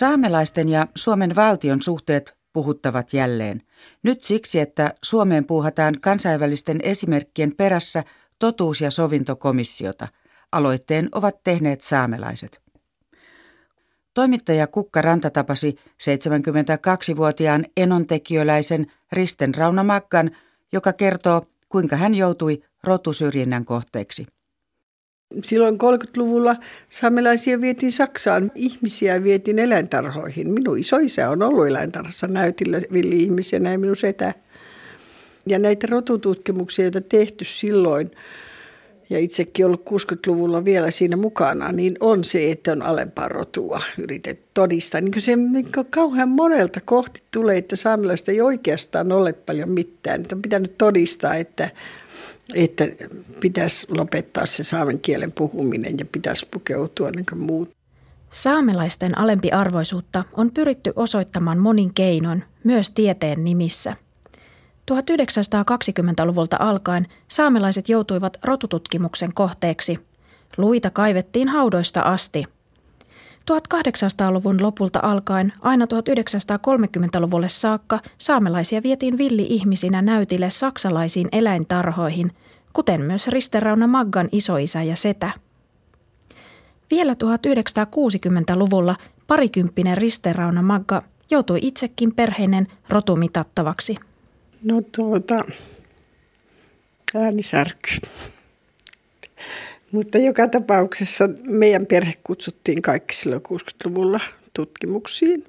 Saamelaisten ja Suomen valtion suhteet puhuttavat jälleen. Nyt siksi, että Suomeen puuhataan kansainvälisten esimerkkien perässä totuus- ja sovintokomissiota. Aloitteen ovat tehneet saamelaiset. Toimittaja Kukka Ranta tapasi 72-vuotiaan enontekiöläisen Risten Rauna Makkan, joka kertoo, kuinka hän joutui rotusyrjinnän kohteeksi. Silloin 30-luvulla saamelaisia vietiin Saksaan, ihmisiä vietiin eläintarhoihin. Minun isoisä on ollut eläintarhassa näytillä villi-ihmisenä ja minun setä. Ja näitä rotututkimuksia, joita tehty silloin, ja itsekin ollut 60-luvulla vielä siinä mukana, niin on se, että on alempaa rotua yritetty todistaa. Niin se niin kauhean monelta kohti tulee, että saamelaista ei oikeastaan ole paljon mitään. Nyt on pitänyt todistaa, että että pitäisi lopettaa se saamen kielen puhuminen ja pitäisi pukeutua niin kuin muut. Saamelaisten alempiarvoisuutta on pyritty osoittamaan monin keinoin, myös tieteen nimissä. 1920-luvulta alkaen saamelaiset joutuivat rotututkimuksen kohteeksi. Luita kaivettiin haudoista asti. 1800-luvun lopulta alkaen aina 1930-luvulle saakka saamelaisia vietiin villi-ihmisinä näytille saksalaisiin eläintarhoihin, kuten myös Risterauna Maggan isoisä ja setä. Vielä 1960-luvulla parikymppinen Risterauna Magga joutui itsekin perheinen rotumitattavaksi. No tuota, äänisärky. Mutta joka tapauksessa meidän perhe kutsuttiin kaikki silloin 60-luvulla tutkimuksiin.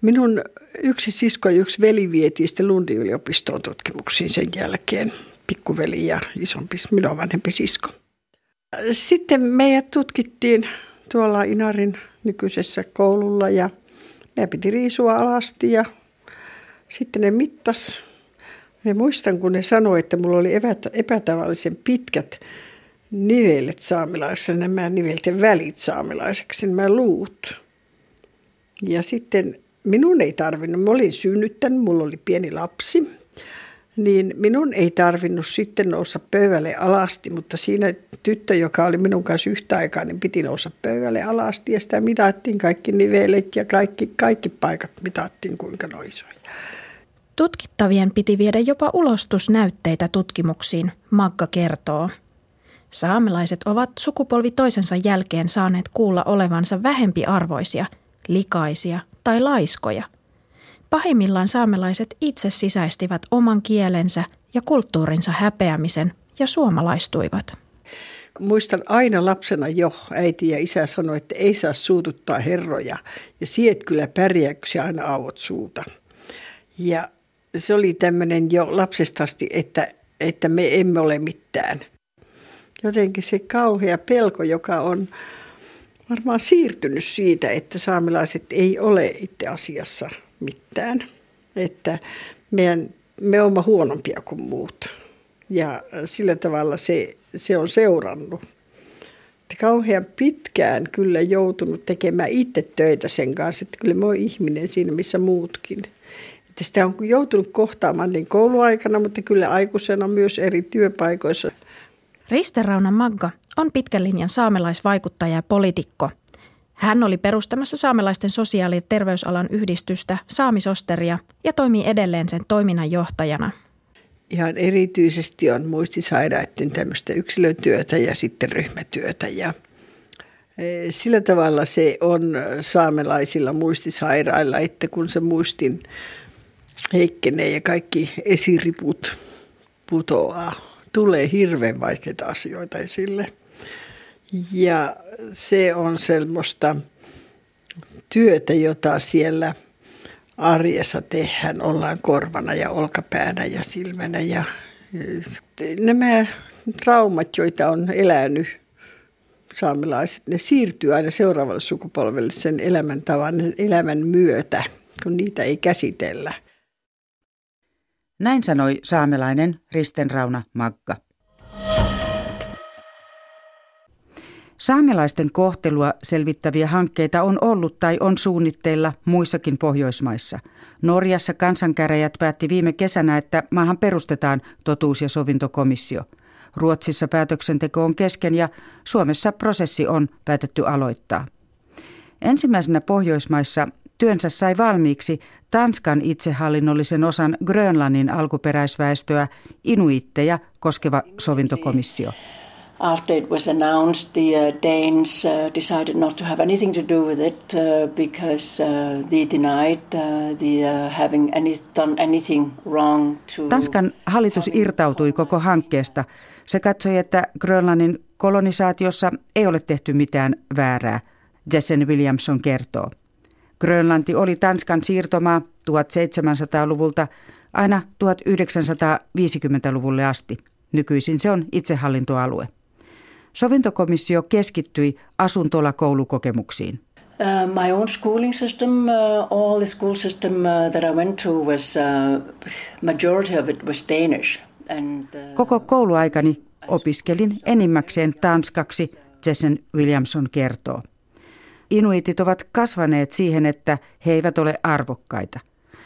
Minun yksi sisko ja yksi veli vietiin sitten Lundin yliopistoon tutkimuksiin sen jälkeen. Pikkuveli ja isompi, minun vanhempi sisko. Sitten meidät tutkittiin tuolla Inarin nykyisessä koululla ja meidän piti riisua alasti ja sitten ne mittas. Ja muistan, kun ne sanoi, että mulla oli epätavallisen pitkät nivelet saamelaisessa, nämä nivelten välit saamelaiseksi, nämä luut. Ja sitten minun ei tarvinnut, mä olin synnyttänyt, mulla oli pieni lapsi, niin minun ei tarvinnut sitten nousta pöydälle alasti, mutta siinä tyttö, joka oli minun kanssa yhtä aikaa, niin piti nousta pöydälle alasti ja sitä mitattiin kaikki nivelet ja kaikki, kaikki paikat mitattiin kuinka noisoja. Tutkittavien piti viedä jopa ulostusnäytteitä tutkimuksiin, Magga kertoo. Saamelaiset ovat sukupolvi toisensa jälkeen saaneet kuulla olevansa vähempiarvoisia, likaisia tai laiskoja. Pahimmillaan saamelaiset itse sisäistivät oman kielensä ja kulttuurinsa häpeämisen ja suomalaistuivat. Muistan aina lapsena jo äiti ja isä sanoi, että ei saa suututtaa herroja ja siet kyllä pärjää, kun se aina aavot suuta. Ja se oli tämmöinen jo lapsesta asti, että, että me emme ole mitään – jotenkin se kauhea pelko, joka on varmaan siirtynyt siitä, että saamelaiset ei ole itse asiassa mitään. Että meidän, me olemme huonompia kuin muut. Ja sillä tavalla se, se on seurannut. Että kauhean pitkään kyllä joutunut tekemään itse töitä sen kanssa, että kyllä mä oon ihminen siinä, missä muutkin. Että sitä on joutunut kohtaamaan niin kouluaikana, mutta kyllä aikuisena myös eri työpaikoissa – Risterauna Magga on pitkän linjan saamelaisvaikuttaja ja poliitikko. Hän oli perustamassa saamelaisten sosiaali- ja terveysalan yhdistystä Saamisosteria ja toimii edelleen sen toiminnanjohtajana. Ihan erityisesti on muistisairaiden tämmöistä yksilötyötä ja sitten ryhmätyötä ja e, sillä tavalla se on saamelaisilla muistisairailla, että kun se muistin heikkenee ja kaikki esiriput putoaa tulee hirveän vaikeita asioita esille. Ja se on semmoista työtä, jota siellä arjessa tehdään, ollaan korvana ja olkapäänä ja silmänä. Ja nämä traumat, joita on elänyt saamelaiset, ne siirtyy aina seuraavalle sukupolvelle sen elämäntavan, elämän myötä, kun niitä ei käsitellä – näin sanoi saamelainen Ristenrauna Magga. Saamelaisten kohtelua selvittäviä hankkeita on ollut tai on suunnitteilla muissakin Pohjoismaissa. Norjassa kansankäräjät päätti viime kesänä, että maahan perustetaan totuus- ja sovintokomissio. Ruotsissa päätöksenteko on kesken ja Suomessa prosessi on päätetty aloittaa. Ensimmäisenä Pohjoismaissa työnsä sai valmiiksi Tanskan itsehallinnollisen osan Grönlannin alkuperäisväestöä inuitteja koskeva sovintokomissio. After it was announced, the uh, Danes uh, decided not to have anything to do with it uh, because they denied the having any, done anything wrong to. Tanskan hallitus irtautui koko hankkeesta. Se katsoi, että Grönlannin kolonisaatiossa ei ole tehty mitään väärää, Jessen Williamson kertoo. Grönlanti oli Tanskan siirtomaa 1700-luvulta aina 1950-luvulle asti. Nykyisin se on itsehallintoalue. Sovintokomissio keskittyi asuntolakoulukokemuksiin. Uh, my own schooling system, uh, all the school system uh, that I went to was, uh, majority of it was Danish. And, uh, Koko kouluaikani opiskelin enimmäkseen tanskaksi, Jessen Williamson kertoo. Inuitit ovat kasvaneet siihen, että he eivät ole arvokkaita.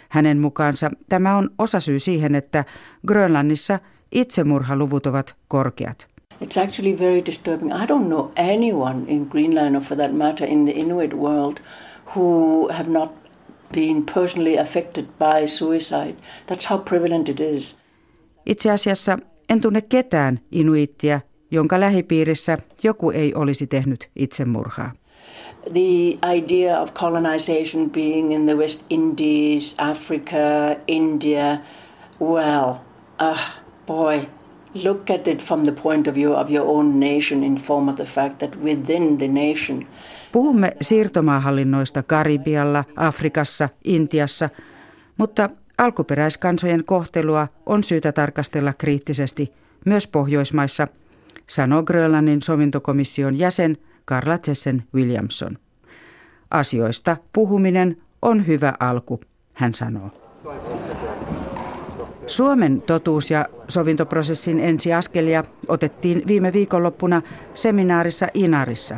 Hänen mukaansa tämä on osasyy siihen, että Grönlannissa itsemurhaluvut ovat korkeat. It's actually very disturbing. I don't know anyone in Greenland or for that matter in the Inuit world who have not been personally affected by suicide. That's how prevalent it is. Itse asiassa en tunne ketään inuittia, jonka lähipiirissä joku ei olisi tehnyt itsemurhaa. The idea of colonization being in the West Indies, Africa, India, well, uh, boy, look at it from the point of view of your own nation in form of the fact that within the nation Puhumme siirtomaahallinnoista Karibialla, Afrikassa, Intiassa, mutta alkuperäiskansojen kohtelua on syytä tarkastella kriittisesti myös Pohjoismaissa, sanoo Grönlannin sovintokomission jäsen Karla Jessen Williamson. Asioista puhuminen on hyvä alku, hän sanoo. Suomen totuus- ja sovintoprosessin ensiaskelia otettiin viime viikonloppuna seminaarissa Inarissa.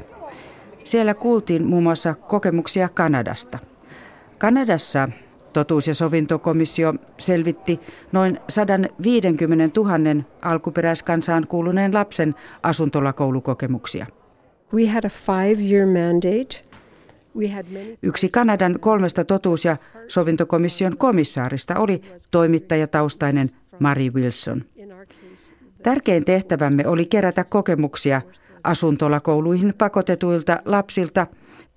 Siellä kuultiin muun muassa kokemuksia Kanadasta. Kanadassa totuus- ja sovintokomissio selvitti noin 150 000 alkuperäiskansaan kuuluneen lapsen asuntolakoulukokemuksia. Yksi Kanadan kolmesta totuus- ja sovintokomission komissaarista oli toimittajataustainen Mari Wilson. Tärkein tehtävämme oli kerätä kokemuksia asuntolakouluihin pakotetuilta lapsilta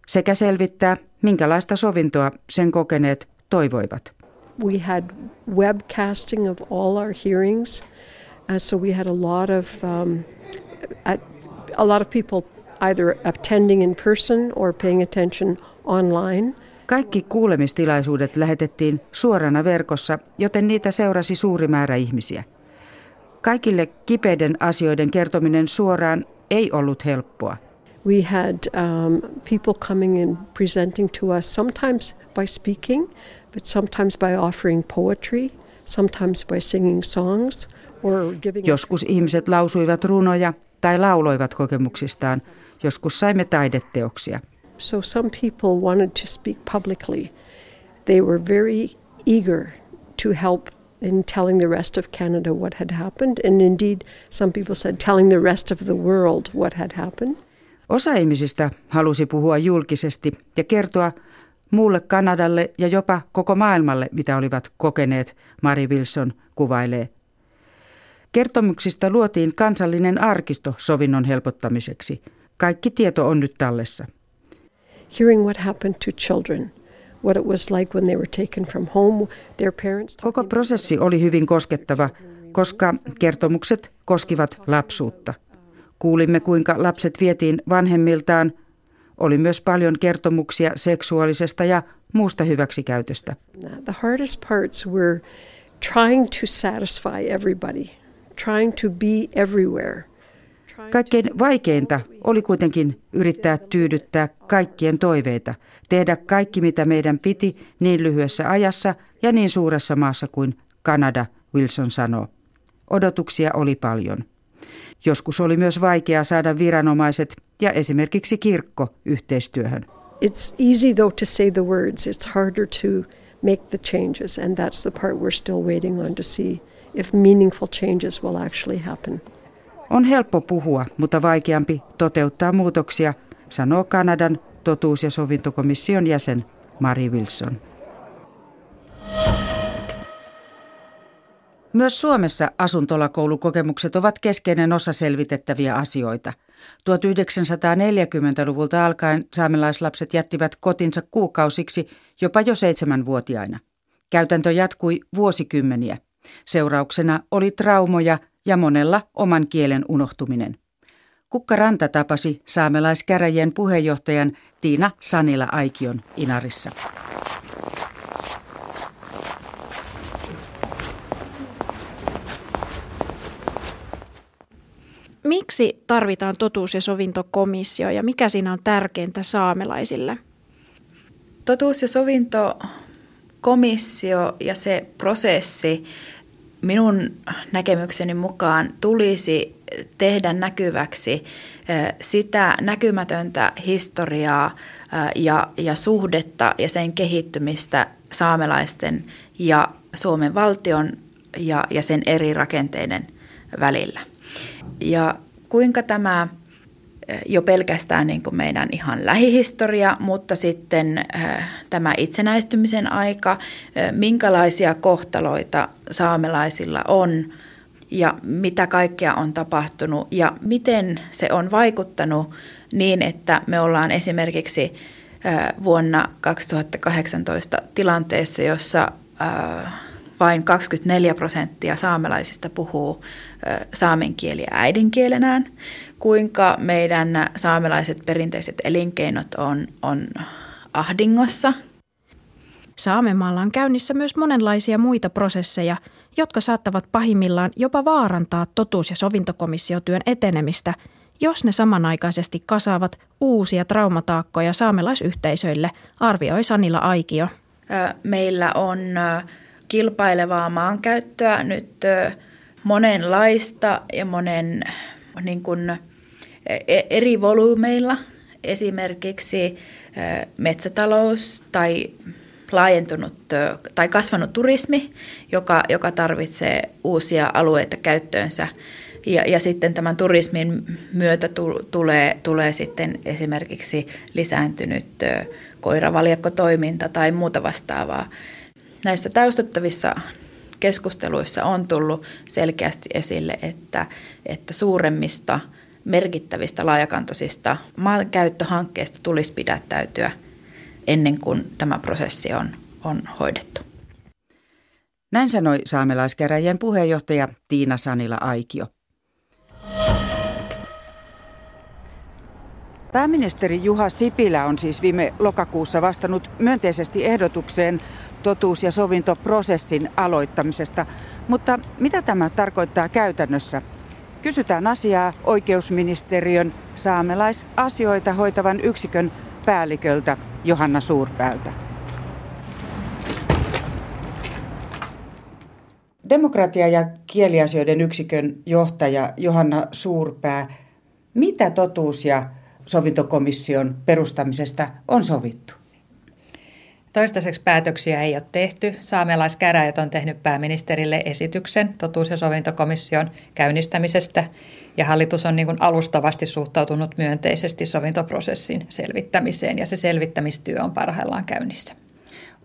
sekä selvittää, minkälaista sovintoa sen kokeneet toivoivat. We had webcasting of all our hearings, uh, so we had a lot of um, a, a lot of people either attending in person or paying attention online. Kaikki kuulemistilaisuudet lähetettiin suorana verkossa, joten niitä seurasi suuri määrä ihmisiä. Kaikille kipeiden asioiden kertominen suoraan ei ollut helppoa. We had um, people coming and presenting to us, sometimes by speaking, but sometimes by offering poetry, sometimes by singing songs or giving. Joskus ihmiset lausuivat runoja tai lauloivat kokemuksistaan. Joskus saimme taideteoksia. So some people wanted to speak publicly. They were very eager to help in telling the rest of Canada what had happened, and indeed, some people said telling the rest of the world what had happened. Osa ihmisistä halusi puhua julkisesti ja kertoa muulle Kanadalle ja jopa koko maailmalle, mitä olivat kokeneet, Mari Wilson kuvailee. Kertomuksista luotiin kansallinen arkisto sovinnon helpottamiseksi. Kaikki tieto on nyt tallessa. Hearing what happened to children, what it was like when they were taken from home, their parents. Koko prosessi oli hyvin koskettava, koska kertomukset koskivat lapsuutta. Kuulimme, kuinka lapset vietiin vanhemmiltaan. Oli myös paljon kertomuksia seksuaalisesta ja muusta hyväksikäytöstä. The hardest parts were trying to satisfy everybody, trying to be everywhere. Kaikkein vaikeinta oli kuitenkin yrittää tyydyttää kaikkien toiveita, tehdä kaikki mitä meidän piti niin lyhyessä ajassa ja niin suuressa maassa kuin Kanada, Wilson sanoo. Odotuksia oli paljon. Joskus oli myös vaikeaa saada viranomaiset ja esimerkiksi kirkko yhteistyöhön. It's easy though to say the words, it's harder to make the changes, and that's the part we're still waiting on to see if meaningful changes will actually happen. On helppo puhua, mutta vaikeampi toteuttaa muutoksia, sanoo Kanadan totuus- ja sovintokomission jäsen Mari Wilson. Myös Suomessa asuntolakoulukokemukset ovat keskeinen osa selvitettäviä asioita. 1940-luvulta alkaen saamelaislapset jättivät kotinsa kuukausiksi jopa jo seitsemänvuotiaina. Käytäntö jatkui vuosikymmeniä. Seurauksena oli traumoja ja monella oman kielen unohtuminen. Kukka Ranta tapasi saamelaiskäräjien puheenjohtajan Tiina Sanila Aikion Inarissa. Miksi tarvitaan totuus- ja sovintokomissio ja mikä siinä on tärkeintä saamelaisille? Totuus- ja sovintokomissio ja se prosessi minun näkemykseni mukaan tulisi tehdä näkyväksi sitä näkymätöntä historiaa ja, ja suhdetta ja sen kehittymistä saamelaisten ja Suomen valtion ja, ja sen eri rakenteiden välillä. Ja kuinka tämä jo pelkästään niin kuin meidän ihan lähihistoria, mutta sitten tämä itsenäistymisen aika, minkälaisia kohtaloita saamelaisilla on ja mitä kaikkea on tapahtunut ja miten se on vaikuttanut niin, että me ollaan esimerkiksi vuonna 2018 tilanteessa, jossa vain 24 prosenttia saamelaisista puhuu saamen kieliä äidinkielenään, kuinka meidän saamelaiset perinteiset elinkeinot on, on ahdingossa. Saamenmaalla on käynnissä myös monenlaisia muita prosesseja, jotka saattavat pahimmillaan jopa vaarantaa totuus- ja sovintokomissiotyön etenemistä, jos ne samanaikaisesti kasaavat uusia traumataakkoja saamelaisyhteisöille, arvioi Sanila Aikio. Meillä on kilpailevaa maankäyttöä nyt monenlaista ja monen niin kuin, e, eri volyymeilla. Esimerkiksi metsätalous tai laajentunut tai kasvanut turismi, joka, joka tarvitsee uusia alueita käyttöönsä. Ja, ja sitten tämän turismin myötä tulee, tulee sitten esimerkiksi lisääntynyt koiravaljakkotoiminta tai muuta vastaavaa näissä taustattavissa keskusteluissa on tullut selkeästi esille, että, että suuremmista merkittävistä laajakantoisista maankäyttöhankkeista tulisi pidättäytyä ennen kuin tämä prosessi on, on hoidettu. Näin sanoi saamelaiskäräjien puheenjohtaja Tiina Sanila Aikio. Pääministeri Juha Sipilä on siis viime lokakuussa vastannut myönteisesti ehdotukseen totuus- ja sovintoprosessin aloittamisesta. Mutta mitä tämä tarkoittaa käytännössä? Kysytään asiaa oikeusministeriön saamelaisasioita hoitavan yksikön päälliköltä Johanna Suurpäältä. Demokratia- ja kieliasioiden yksikön johtaja Johanna Suurpää. Mitä totuus- ja sovintokomission perustamisesta on sovittu? Toistaiseksi päätöksiä ei ole tehty. Saamelaiskäräjät on tehnyt pääministerille esityksen totuus- ja sovintokomission käynnistämisestä ja hallitus on niin alustavasti suhtautunut myönteisesti sovintoprosessin selvittämiseen ja se selvittämistyö on parhaillaan käynnissä.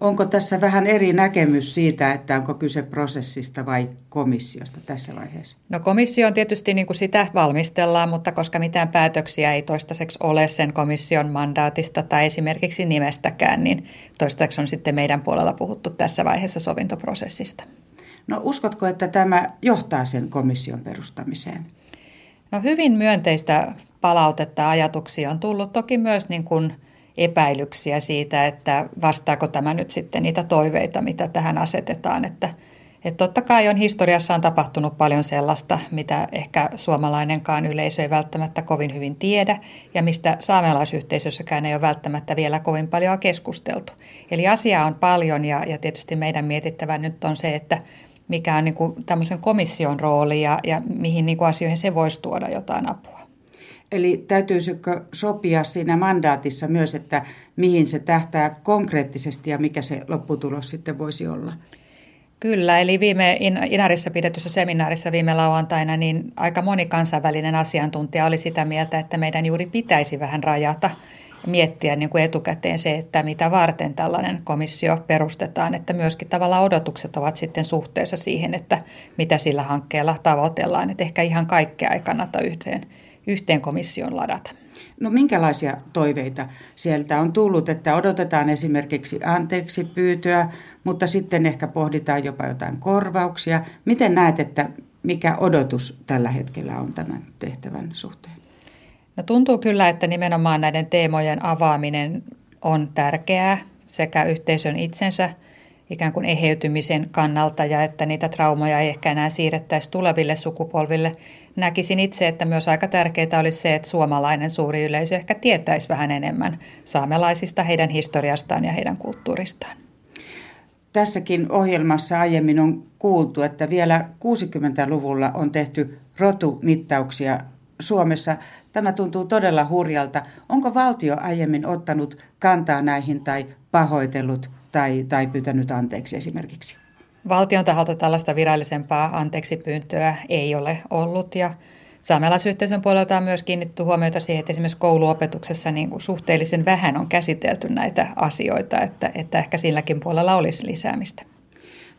Onko tässä vähän eri näkemys siitä, että onko kyse prosessista vai komissiosta tässä vaiheessa? No komissio on tietysti niin kuin sitä valmistellaan, mutta koska mitään päätöksiä ei toistaiseksi ole sen komission mandaatista tai esimerkiksi nimestäkään, niin toistaiseksi on sitten meidän puolella puhuttu tässä vaiheessa sovintoprosessista. No uskotko, että tämä johtaa sen komission perustamiseen? No hyvin myönteistä palautetta ajatuksia on tullut toki myös niin kuin – epäilyksiä siitä, että vastaako tämä nyt sitten niitä toiveita, mitä tähän asetetaan. Että, että totta kai on historiassa on tapahtunut paljon sellaista, mitä ehkä suomalainenkaan yleisö ei välttämättä kovin hyvin tiedä ja mistä saamelaisyhteisössäkään ei ole välttämättä vielä kovin paljon keskusteltu. Eli asiaa on paljon ja, ja tietysti meidän mietittävä nyt on se, että mikä on niin kuin tämmöisen komission rooli ja, ja mihin niin kuin asioihin se voisi tuoda jotain apua. Eli täytyisikö sopia siinä mandaatissa myös, että mihin se tähtää konkreettisesti ja mikä se lopputulos sitten voisi olla? Kyllä, eli viime Inarissa pidetyssä seminaarissa viime lauantaina niin aika moni kansainvälinen asiantuntija oli sitä mieltä, että meidän juuri pitäisi vähän rajata miettiä niin kuin etukäteen se, että mitä varten tällainen komissio perustetaan, että myöskin tavallaan odotukset ovat sitten suhteessa siihen, että mitä sillä hankkeella tavoitellaan. Että ehkä ihan kaikkea ei kannata yhteen, yhteen komission ladata. No minkälaisia toiveita sieltä on tullut, että odotetaan esimerkiksi anteeksi pyytöä, mutta sitten ehkä pohditaan jopa jotain korvauksia. Miten näet, että mikä odotus tällä hetkellä on tämän tehtävän suhteen? No tuntuu kyllä, että nimenomaan näiden teemojen avaaminen on tärkeää sekä yhteisön itsensä ikään kuin eheytymisen kannalta ja että niitä traumoja ei ehkä enää siirrettäisi tuleville sukupolville. Näkisin itse, että myös aika tärkeää olisi se, että suomalainen suuri yleisö ehkä tietäisi vähän enemmän saamelaisista, heidän historiastaan ja heidän kulttuuristaan. Tässäkin ohjelmassa aiemmin on kuultu, että vielä 60-luvulla on tehty rotumittauksia Suomessa. Tämä tuntuu todella hurjalta. Onko valtio aiemmin ottanut kantaa näihin tai pahoitellut tai, tai pyytänyt anteeksi esimerkiksi? Valtion taholta tällaista virallisempaa anteeksipyyntöä ei ole ollut ja Saamelaisyhteisön puolelta on myös kiinnitetty huomiota siihen, että esimerkiksi kouluopetuksessa niin kuin suhteellisen vähän on käsitelty näitä asioita, että, että ehkä silläkin puolella olisi lisäämistä.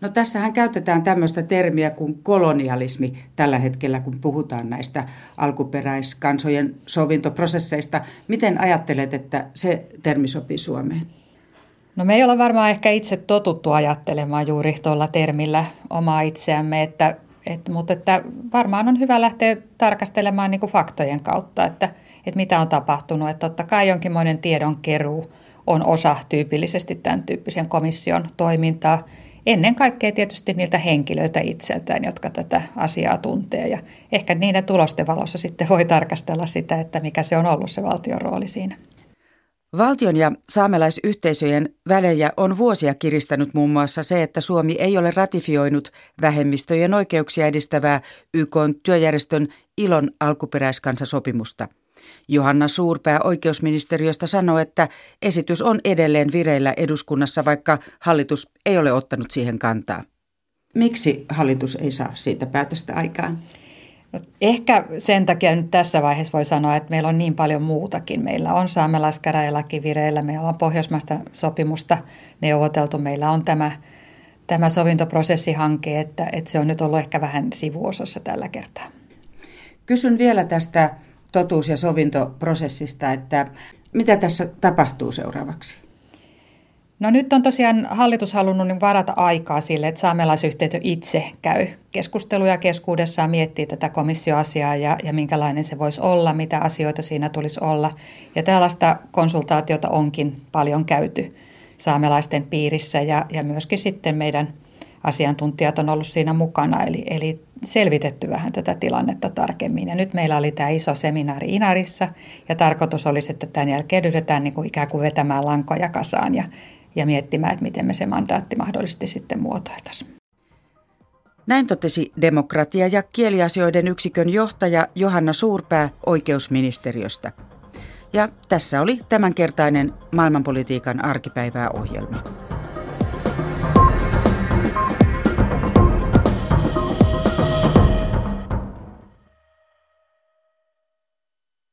No tässähän käytetään tämmöistä termiä kuin kolonialismi tällä hetkellä, kun puhutaan näistä alkuperäiskansojen sovintoprosesseista. Miten ajattelet, että se termi sopii Suomeen? No me ei olla varmaan ehkä itse totuttu ajattelemaan juuri tuolla termillä omaa itseämme, että, että, mutta että varmaan on hyvä lähteä tarkastelemaan niin kuin faktojen kautta, että, että mitä on tapahtunut. Että totta kai jonkinmoinen tiedonkeruu on osa tyypillisesti tämän tyyppisen komission toimintaa. Ennen kaikkea tietysti niiltä henkilöiltä itseltään, jotka tätä asiaa tuntee. Ja ehkä niiden tulosten valossa sitten voi tarkastella sitä, että mikä se on ollut se valtion rooli siinä. Valtion ja saamelaisyhteisöjen välejä on vuosia kiristänyt muun muassa se, että Suomi ei ole ratifioinut vähemmistöjen oikeuksia edistävää YK työjärjestön ilon alkuperäiskansasopimusta. Johanna Suurpää oikeusministeriöstä sanoi, että esitys on edelleen vireillä eduskunnassa, vaikka hallitus ei ole ottanut siihen kantaa. Miksi hallitus ei saa siitä päätöstä aikaan? No, ehkä sen takia nyt tässä vaiheessa voi sanoa, että meillä on niin paljon muutakin. Meillä on saamelaiskäräjälaki vireillä, meillä on pohjoismaista sopimusta neuvoteltu, meillä on tämä, tämä sovintoprosessihanke, että, että se on nyt ollut ehkä vähän sivuosassa tällä kertaa. Kysyn vielä tästä totuus- ja sovintoprosessista, että mitä tässä tapahtuu seuraavaksi? No nyt on tosiaan hallitus halunnut niin varata aikaa sille, että saamelaisyhteisö itse käy keskusteluja keskuudessaan, miettii tätä komissioasiaa ja, ja minkälainen se voisi olla, mitä asioita siinä tulisi olla. Ja tällaista konsultaatiota onkin paljon käyty saamelaisten piirissä ja, ja myöskin sitten meidän asiantuntijat on ollut siinä mukana, eli, eli selvitetty vähän tätä tilannetta tarkemmin. Ja nyt meillä oli tämä iso seminaari Inarissa ja tarkoitus olisi, että tämän jälkeen yritetään niin kuin ikään kuin vetämään lankoja kasaan ja ja miettimään, että miten me se mandaatti mahdollisesti sitten muotoiltaisiin. Näin totesi demokratia- ja kieliasioiden yksikön johtaja Johanna Suurpää oikeusministeriöstä. Ja tässä oli tämänkertainen maailmanpolitiikan arkipäivää ohjelma.